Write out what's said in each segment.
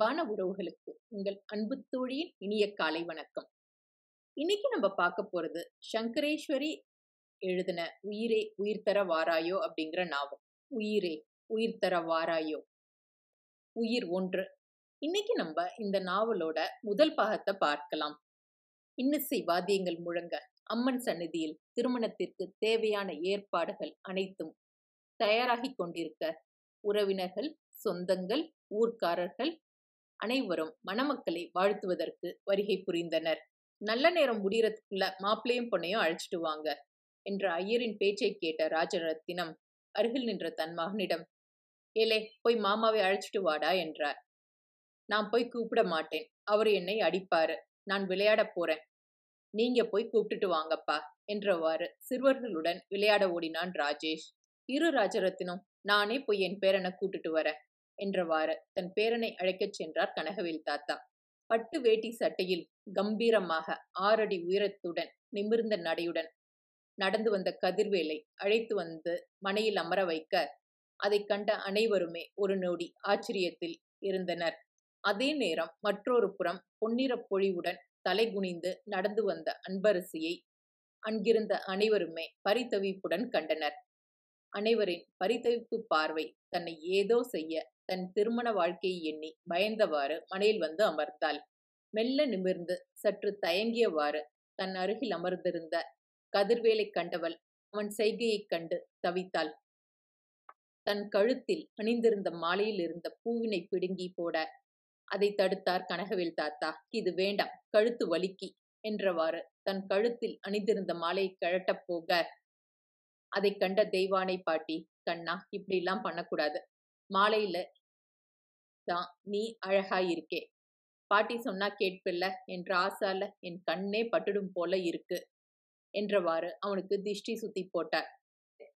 அன்பான உறவுகளுக்கு உங்கள் அன்பு தோழியின் இனிய காலை வணக்கம். இன்னைக்கு நம்ம பார்க்க போறது சங்கரேஸ்வரி எழுதின உயிரே உயிர் தர வாராயோ அப்படிங்கிற நாவல். உயிரே உயிர் தர வாராயோ. உயிர் ஒன்று. இன்னைக்கு நம்ம இந்த நாவலோட முதல் பாகத்தை பார்க்கலாம். இன்னிசை வாத்தியங்கள் முழங்க அம்மன் சந்நிதியில் திருமணத்திற்கு தேவையான ஏற்பாடுகள் அனைத்தும் தயாராகி கொண்டிருக்க உறவினர்கள் சொந்தங்கள் ஊர்க்காரர்கள் அனைவரும் மணமக்களை வாழ்த்துவதற்கு வருகை புரிந்தனர். நல்ல நேரம் முடிகிறதுக்குள்ள மாப்பிள்ளையும் பொண்ணையும் அழைச்சிட்டு வாங்க என்ற ஐயரின் பேச்சை கேட்ட ராஜரத்தினம் அருகில் நின்ற தன் மகனிடம் ஏலே போய் மாமாவை அழைச்சிட்டு வாடா என்றார். நான் போய் கூப்பிட மாட்டேன். அவர் என்னை அடிப்பாரு. நான் விளையாட போறேன். நீங்க போய் கூப்பிட்டுட்டு வாங்கப்பா என்றவாறு சிறுவர்களுடன் விளையாட ஓடினான் ராஜேஷ். இரு ராஜரத்தினம் நானே போய் என் பேரனை கூட்டிட்டு வரேன். என்றவாறு தன் பேரனை அழைக்கச் சென்றார் கனகவேல் தாத்தா. பட்டு வேட்டி சட்டையில் கம்பீரமாக ஆறடி உயரத்துடன் நிமிர்ந்த நடையுடன் நடந்து வந்த கதிர்வேலை அழைத்து வந்து மனையில் அமர வைக்க அதை கண்ட அனைவருமே ஒரு நொடி ஆச்சரியத்தில் இருந்தனர். அதே நேரம் மற்றொரு புறம் பொன்னிற பொழிவுடன் தலை குனிந்து நடந்து வந்த அன்பரசியை அங்கிருந்த அனைவருமே பரிதவிப்புடன் கண்டனர். அனைவரின் பரிதவிப்பு பார்வை தன்னை ஏதோ செய்ய தன் திருமண வாழ்க்கையை எண்ணி பயந்தவாறு மனையில் வந்து அமர்ந்தாள். மெல்ல நிமிர்ந்து சற்று தயங்கியவாறு தன் அருகில் அமர்ந்திருந்த கதிர்வேலை கண்டவள் அவன் செய்கையைக் கண்டு தவித்தாள். தன் கழுத்தில் அணிந்திருந்த மாலையில் இருந்த பூவினை பிடுங்கி போட அதை தடுத்தார் கனகவேல் தாத்தா. இது வேண்டாம் கழுத்து வலிக்கி என்றவாறு தன் கழுத்தில் அணிந்திருந்த மாலையை கழட்டப் போக அதை கண்ட தெய்வானை பாட்டி கண்ணா இப்படி எல்லாம் பண்ணக்கூடாது. மாலையில தான் நீ அழகாயிருக்கே. பாட்டி சொன்னா கேட்பில்ல என்ற ஆசால என் கண்ணே பட்டுடும் போல இருக்கு என்றவாறு அவனுக்கு திஷ்டி சுத்தி போட்டார்.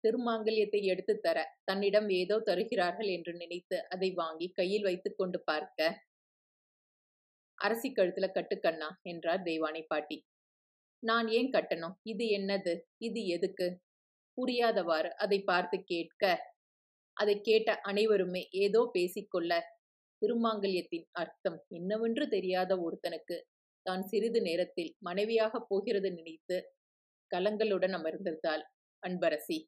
திருமாங்கல்யத்தை எடுத்து தர தன்னிடம் ஏதோ தருகிறார்கள் என்று நினைத்து அதை வாங்கி கையில் வைத்துக் கொண்டு பார்க்க அரசி கழுத்துல கட்டுக்கண்ணா என்றார் தெய்வானை பாட்டி. நான் ஏன் கட்டணும்? இது என்னது? இது எதுக்கு? புரியாதவாறு அதை பார்த்து கேட்க அதை கேட்ட அனைவருமே ஏதோ பேசிக்கொள்ள திருமாங்கல்யத்தின் அர்த்தம் என்னவென்று தெரியாத ஒருத்தனுக்கு தான் சிறிது நேரத்தில் மனைவியாக போகிறது நினைத்து கலங்களுடன் அமர்ந்திருந்தாள் அன்பரசி.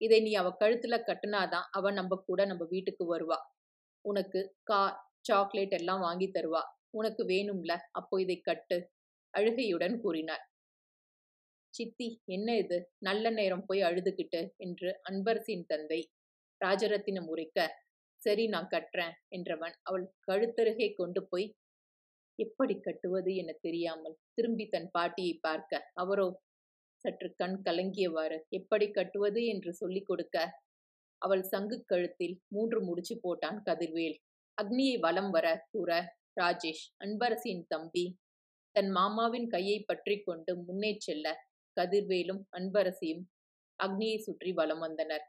இதை நீ அவ கழுத்துல கட்டுனாதான் அவ நம்ம கூட நம்ம வீட்டுக்கு வருவா. உனக்கு கார் சாக்லேட் எல்லாம் வாங்கி தருவா. உனக்கு வேணும்ல அப்போ இதை கட்டு அழுகையுடன் கூறினார் சித்தி என்ன இது? நல்ல நேரம் போய் அழுதுகிட்டு? என்று அன்பரசின் தந்தை ராஜரத்தினம் உரைக்க சரி நான் கட்டுறேன் என்றவன் அவள் கழுத்தருகே கொண்டு போய் எப்படி கட்டுவது என தெரியாமல்? திரும்பி தன் பாட்டியை பார்க்க அவரோ சற்று கண் கலங்கியவாறு எப்படி கட்டுவது என்று சொல்லிக் கொடுக்க? அவள் சங்கு கழுத்தில் மூன்று முடிச்சு போட்டான் கதிர்வேல். அக்னியை வலம் வர கூற ராஜேஷ் அன்பரசியின் தம்பி. தன் மாமாவின் கையை பற்றி கொண்டு முன்னே செல்ல கதிர்வேலும் அன்பரசியும் அக்னியை சுற்றி வலம் வந்தனர்.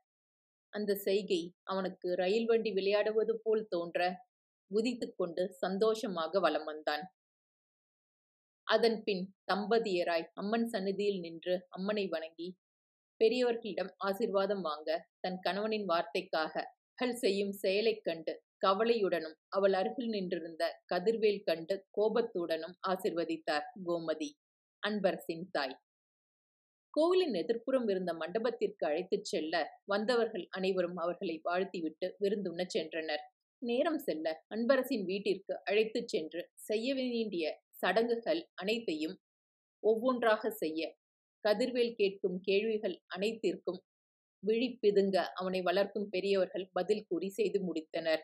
அந்த செய்கை அவனுக்கு ரயில் வண்டி விளையாடுவது போல் தோன்ற குதித்து கொண்டு சந்தோஷமாக வலம் வந்தான். அதன் பின் தம்பதியராய் அம்மன் சந்நிதியில் நின்று அம்மனை வணங்கி பெரியவர்களிடம் ஆசிர்வாதம் வாங்க தன் கணவனின் வார்த்தைக்காக அவள் செய்யும் செயலைக் கண்டு கவலையுடனும் அவள் அருகில் நின்றிருந்த கதிர்வேல் கண்டு கோபத்துடனும் ஆசிர்வதித்தார் கோமதி. அன்பரசின் தாய். கோவிலின் எதிர்ப்புறம் இருந்த மண்டபத்திற்கு அழைத்துச் செல்ல வந்தவர்கள் அனைவரும் அவர்களை வாழ்த்திவிட்டு விருந்துண்ணச் சென்றனர். நேரம் செல்ல அன்பரசின் வீட்டிற்கு அழைத்துச் சென்று செய்ய வேண்டிய சடங்குகள் அனைத்தையும் ஒவ்வொன்றாக செய்ய கதிர்வேல் கேட்கும் கேள்விகள் அனைத்திற்கும் விழிப்பிதுங்க அவனை வளர்க்கும் பெரியவர்கள் பதில் கூறி செய்து முடித்தனர்.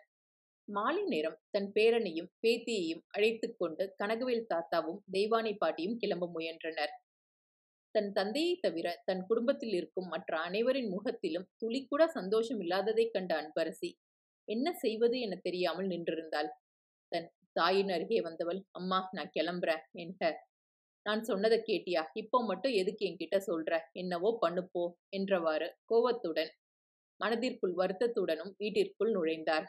மாலை நேரம் தன் பேரனையும் பேத்தியையும் அழைத்து கொண்டு கனகவேல் தாத்தாவும் தெய்வானை பாட்டியும் கிளம்ப முயன்றனர். தன் தந்தையை தவிர தன் குடும்பத்தில் இருக்கும் மற்ற அனைவரின் முகத்திலும் துளிக்கூட சந்தோஷம் இல்லாததைக் கண்ட அன்பரசி என்ன செய்வது என தெரியாமல் நின்றிருந்தாள். தன் தாயின் அருகே வந்தவள் அம்மா நான் கிளம்புறேன் என்க. நான் சொன்னதை கேட்டியா? இப்போ மட்டும் எதுக்கு என்கிட்ட சொல்ற? என்னவோ பண்ணுப்போ என்றவாறு கோவத்துடன் மனதிற்குள் வருத்தத்துடனும் வீட்டிற்குள் நுழைந்தார்.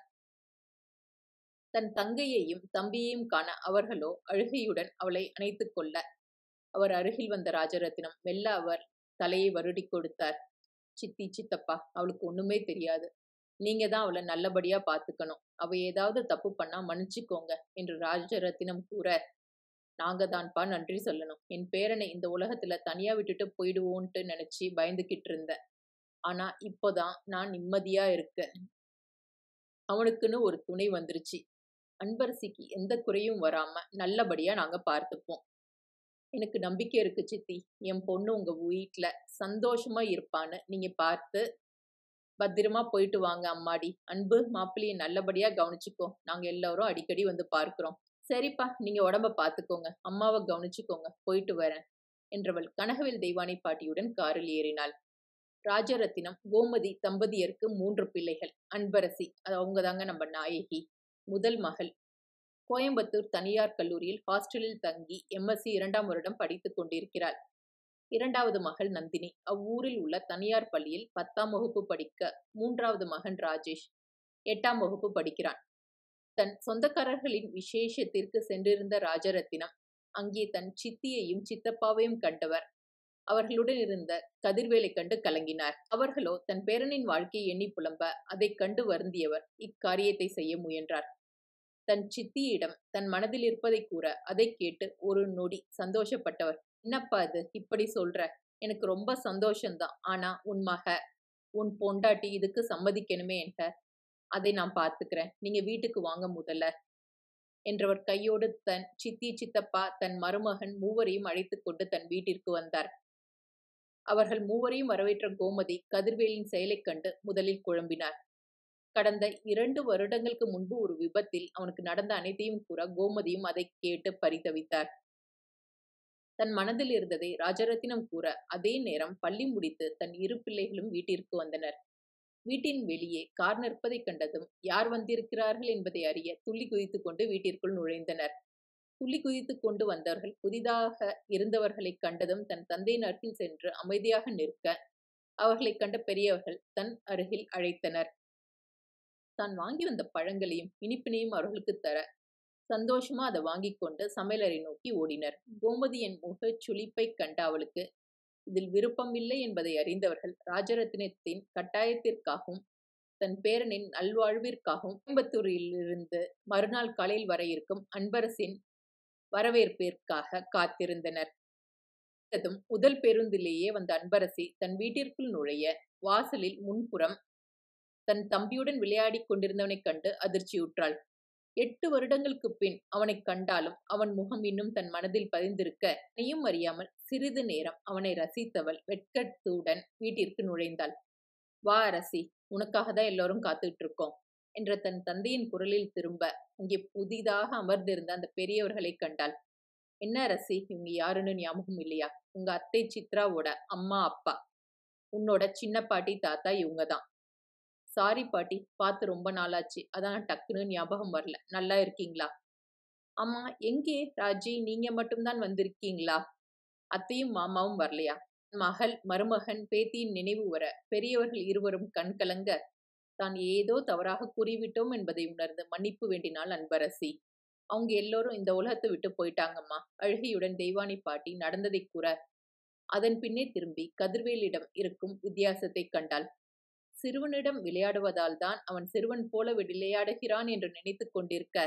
தன் தங்கையையும் தம்பியையும் காண அவர்களோ அழுகையுடன் அவளை அணைத்துக் கொள்ள அவர் அருகில் வந்த ராஜரத்தினம் மெல்ல அவர் தலையை வருடி கொடுத்தார். சித்தி சித்தப்பா அவளுக்கு ஒண்ணுமே தெரியாது. நீங்க தான் அவளை நல்லபடியா பார்த்துக்கணும் அவ ஏதாவது தப்பு பண்ணா மன்னிச்சுக்கோங்க என்று ராஜரத்தினம் கூற நாங்க தான்ப்பா நன்றி சொல்லணும். என் பேரனை இந்த உலகத்துல தனியா விட்டுட்டு போயிடுவோன்ட்டு நினைச்சு பயந்துகிட்டு இருந்தேன் ஆனா இப்போதான் நான் நிம்மதியா இருக்கேன். அவனுக்குன்னு ஒரு துணை வந்துருச்சு. அன்பரசிக்கு எந்த குறையும் வராம நல்லபடியா நாங்க பார்த்துப்போம். எனக்கு நம்பிக்கை இருக்கு சித்தி. என் பொண்ணு உங்க வீட்டில் சந்தோஷமா இருப்பான்னு நீங்க பார்த்து பத்திரமா போயிட்டு வாங்க அம்மாடி. அன்பு மாப்பிள்ளையை நல்லபடியா கவனிச்சுக்கோ. நாங்க எல்லாரும் அடிக்கடி வந்து பார்க்கிறோம். சரிப்பா நீங்க உடம்ப பார்த்துக்கோங்க அம்மாவை கவனிச்சுக்கோங்க. போயிட்டு வரேன் என்றவள் கனகவேல் தெய்வானை பாட்டியுடன் காரில் ஏறினாள். ராஜரத்தினம் கோமதி தம்பதியருக்கு மூன்று பிள்ளைகள். அன்பரசி அது அவங்க தாங்க நம்ம நாயகி. முதல் மகள் கோயம்புத்தூர் தனியார் கல்லூரியில் ஹாஸ்டலில் தங்கி எம்எஸ்சி இரண்டாம் வருடம் படித்துக் கொண்டிருக்கிறாள் இரண்டாவது மகள் நந்தினி. அவ்வூரில் உள்ள தனியார் பள்ளியில் பத்தாம் வகுப்பு படிக்க மூன்றாவது மகன் ராஜேஷ் எட்டாம் வகுப்பு படிக்கிறான். தன் சொந்தக்காரர்களின் விசேஷத்திற்கு சென்றிருந்த ராஜரத்தினம் அங்கே தன் சித்தியையும் சித்தப்பாவையும் கண்டவர். அவர்களுடன் இருந்த கதிர்வேலை கண்டு கலங்கினார். அவர்களோ தன் பேரனின் வாழ்க்கையை எண்ணி புலம்ப அதைக் கண்டு வருந்தியவர் இக்காரியத்தை செய்ய முயன்றார். தன் சித்தியிடம் தன் மனதில் இருப்பதை கூற அதை கேட்டு ஒரு நொடி சந்தோஷப்பட்டவர். என்னப்பா இது? இப்படி சொல்ற? எனக்கு ரொம்ப சந்தோஷம்தான். ஆனா உன் மக உன் பொண்டாட்டி இதுக்கு சம்மதிக்கணுமே என்ற அதை நான் பார்த்துக்கிறேன் நீங்க வீட்டுக்கு வாங்க முதல்ல. என்றவர் கையோடு தன் சித்தி சித்தப்பா தன் மருமகன் மூவரையும் அழைத்து கொண்டு தன் வீட்டிற்கு வந்தார். அவர்கள் மூவரையும் வரவேற்ற கோமதி கதிர்வேலின் செயலைக் கண்டு முதலில் குழம்பினார் கடந்த இரண்டு வருடங்களுக்கு முன்பு ஒரு விபத்தில் அவனுக்கு நடந்த அனைத்தையும் கூற கோமதியும் அதை கேட்டு பரிதவித்தார். தன் மனதில் இருந்ததை ராஜரத்தினம் கூற அதே நேரம் பள்ளி முடித்து தன் இரு பிள்ளைகளும் வீட்டிற்கு வந்தனர். வீட்டின் வெளியே கார் நிற்பதைக் கண்டதும் யார் வந்திருக்கிறார்கள் என்பதை அறிய துள்ளி குதித்து கொண்டு வீட்டிற்குள் நுழைந்தனர். துள்ளி குதித்து கொண்டு வந்தவர்கள் புதிதாக இருந்தவர்களை கண்டதும் தன் தந்தையின் அருகில் சென்று அமைதியாக நிற்க அவர்களை கண்ட பெரியவர்கள் தன் அருகில் அழைத்தனர். தான் வாங்கி வந்த பழங்களையும் இனிப்பினையும் அவர்களுக்கு தர சந்தோஷமா அதை வாங்கி கொண்டு சமையலறை நோக்கி ஓடினர். கோமதியின் முக சுழிப்பை கண்ட அவளுக்கு இதில் விருப்பமில்லை என்பதை அறிந்தவர்கள் ராஜரத்னத்தின் கட்டாயத்திற்காகவும் தன் பேரனின் நல்வாழ்விற்காகவும் கோயம்புத்தூரிலிருந்து மறுநாள் காலையில் வர இருக்கும் அன்பரசின் வரவேற்பிற்காக காத்திருந்தனர். முதல் பேருந்திலேயே வந்த அன்பரசி தன் வீட்டிற்குள் நுழைய வாசலில் முன்புறம் தன் தம்பியுடன் விளையாடிக் கொண்டிருந்தவனைக் கண்டு அதிர்ச்சியுற்றாள். எட்டு வருடங்களுக்கு பின் அவனைக் கண்டாலும் அவன் முகம் இன்னும் தன் மனதில் பதிந்திருக்க நீயும் அறியாமல் சிறிது நேரம் அவனை ரசித்தவள் வெட்கத்துடன் வீட்டிற்கு நுழைந்தாள். வா அரசி உனக்காக தான் எல்லோரும் காத்துட்டு இருக்கோம் என்ற தன் தந்தையின் குரலில் திரும்ப அங்கே புதிதாக அமர்ந்திருந்த அந்த பெரியவர்களை கண்டாள். என்ன அரசி இவங்க யாருன்னு ஞாபகம் இல்லையா? உங்க அத்தை சித்ராவோட அம்மா அப்பா. உன்னோட சின்ன பாட்டி தாத்தா இவங்க தான் சாரி பாட்டி. பார்த்து ரொம்ப நாளாச்சு. அதான் டக்குன்னு ஞாபகம் வரல. நல்லா இருக்கீங்களா? அம்மா எங்கே? ராஜி நீங்க மட்டும்தான் வந்திருக்கீங்களா? அத்தையும் மாமாவும் வரலையா? மகள் மருமகன் பேத்தியின் நினைவு வர. பெரியவர்கள் இருவரும் கண் கலங்க. தான் ஏதோ தவறாக கூறிவிட்டோம் என்பதை உணர்ந்து மன்னிப்பு வேண்டினாள் அன்பரசி. அவங்க எல்லோரும் இந்த உலகத்தை விட்டு போயிட்டாங்கம்மா. அழுகையுடன் தெய்வானி பாட்டி நடந்ததை கூற. அதன் பின்னே திரும்பி கதிர்வேலிடம் இருக்கும் வித்தியாசத்தை கண்டாள். சிறுவனிடம் விளையாடுவதால் தான் அவன் சிறுவன் போல விளையாடுகிறான் என்று நினைத்துக் கொண்டிருக்க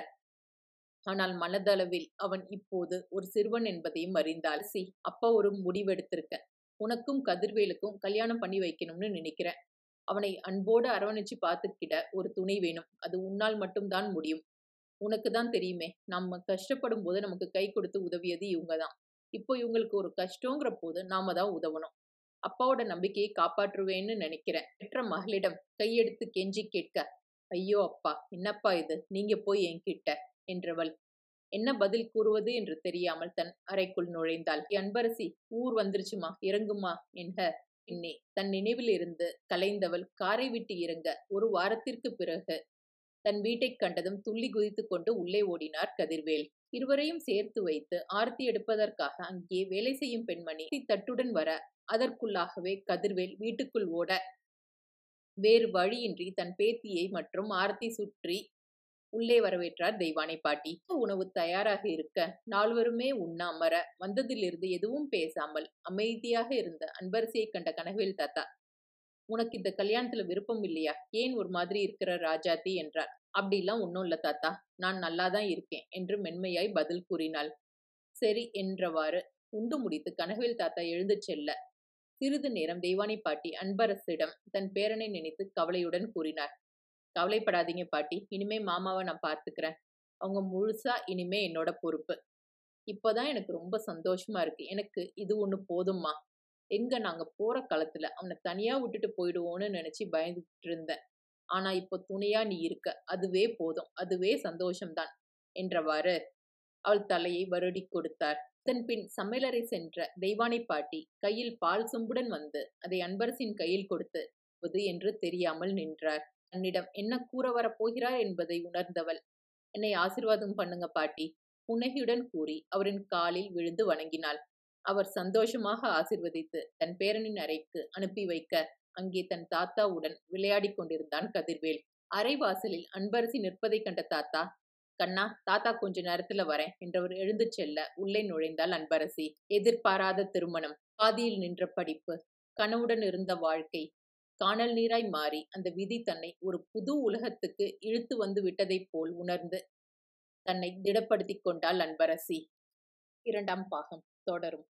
ஆனால் மனதளவில் அவன் இப்போது ஒரு சிறுவன் என்பதையும் அறிந்தால் சி அப்பா ஒரு முடிவெடுத்திருக்க. உனக்கும் கதிர்வேலுக்கும் கல்யாணம் பண்ணி வைக்கணும்னு நினைக்கிறேன். அவனை அன்போடு அரவணைச்சு பார்த்துக்கிட ஒரு துணை வேணும். அது உன்னால் மட்டும்தான் முடியும். உனக்கு தான் தெரியுமே நம்ம கஷ்டப்படும் போது நமக்கு கை கொடுத்து உதவியது இவங்க தான் இப்போ இவங்களுக்கு ஒரு கஷ்டங்கிற போது நாம தான் உதவணும். அப்பாவோட நம்பிக்கையை காப்பாற்றுவேன்னு நினைக்கிறேன். பெற்ற மகளிடம் கையெடுத்து கெஞ்சி கேட்க ஐயோ அப்பா என்னப்பா இது? நீங்க போய் என்கிட்ட என்றவள். என்ன பதில் கூறுவது என்று தெரியாமல் தன் அறைக்குள் நுழைந்தாள். அன்பரசி ஊர் வந்துருச்சுமா? இறங்குமா? என்க பின்னே தன் நினைவில் இருந்து கலைந்தவள் காரை விட்டு இறங்க. ஒரு வாரத்திற்கு பிறகு தன் வீட்டைக் கண்டதும் துள்ளி குதித்து கொண்டு உள்ளே ஓடினார் கதிர்வேல். இருவரையும் சேர்த்து வைத்து ஆர்த்தி எடுப்பதற்காக அங்கே வேலை செய்யும் பெண்மணி தட்டுடன் வர அதற்குள்ளாகவே கதிர்வேல் வீட்டுக்குள் ஓட வேறு வழியின்றி தன் பேத்தியை மற்றும் ஆர்த்தி சுற்றி உள்ளே வரவேற்றார் தெய்வானை பாட்டி. உணவு தயாராக இருக்க நால்வருமே உண்ண அமர வந்ததிலிருந்து எதுவும் பேசாமல் அமைதியாக இருந்த அன்பரசியை கண்ட கனகவேல் தாத்தா உனக்கு இந்த கல்யாணத்துல விருப்பம் இல்லையா? ஏன் ஒரு மாதிரி இருக்கிற ராஜாத்தி என்றார். அப்படிலாம் ஒன்றும் இல்லை தாத்தா. நான் நல்லாதான் இருக்கேன் என்று மென்மையாய் பதில் கூறினாள். சரி என்றவாறு உண்டு முடித்து கனகவேல் தாத்தா எழுந்து செல்ல. சிறிது நேரம் தெய்வானி பாட்டி அன்பரசிடம் தன் பேரனை நினைத்து கவலையுடன் கூறினார். கவலைப்படாதீங்க பாட்டி. இனிமே மாமாவை நான் பார்த்துக்கிறேன். அவங்க முழுசா இனிமே என்னோட பொறுப்பு. இப்போதான் எனக்கு ரொம்ப சந்தோஷமா இருக்கு. எனக்கு இது ஒன்று போதும்மா. எங்க நாங்க போற காலத்துல அவனை தனியா விட்டுட்டு போயிடுவோன்னு நினைச்சு பயந்துட்டு இருந்தேன் ஆனா இப்போ துணையா நீ இருக்க அதுவே போதும் அதுவே சந்தோஷம்தான் என்றவாறு அவள் தலையை வருடி கொடுத்தார். தன்பின் சமையலறை சென்ற தெய்வானை பாட்டி கையில் பால் சொம்புடன் வந்து அதை அன்பரசின் கையில் கொடுத்து வது என்று தெரியாமல் நின்றார். தன்னிடம் என்ன கூற வரப் போகிறார் என்பதை உணர்ந்தவள் என்னை ஆசிர்வாதம் பண்ணுங்க பாட்டி புன்னகையுடன் கூறி அவரின் காலில் விழுந்து வணங்கினாள். அவர் சந்தோஷமாக ஆசிர்வதித்து தன் பேரனின் அறைக்கு அனுப்பி வைக்க அங்கே தன் தாத்தாவுடன் விளையாடிக் கொண்டிருந்தான் கதிர்வேல். அரைவாசலில் அன்பரசி நிற்பதைக் கண்ட தாத்தா கண்ணா தாத்தா கொஞ்ச நேரத்துல வரேன் என்றவர் எழுந்து செல்ல உள்ளே நுழைந்தாள் அன்பரசி. எதிர்பாராத திருமணம் பாதியில் நின்ற படிப்பு கனவுடன் இருந்த வாழ்க்கை காணல் நீராய் மாறி அந்த விதி தன்னை ஒரு புது உலகத்துக்கு இழுத்து வந்து விட்டதைப் போல் உணர்ந்து தன்னை திடப்படுத்தி கொண்டாள் அன்பரசி. இரண்டாம் பாகம். தொடரும்.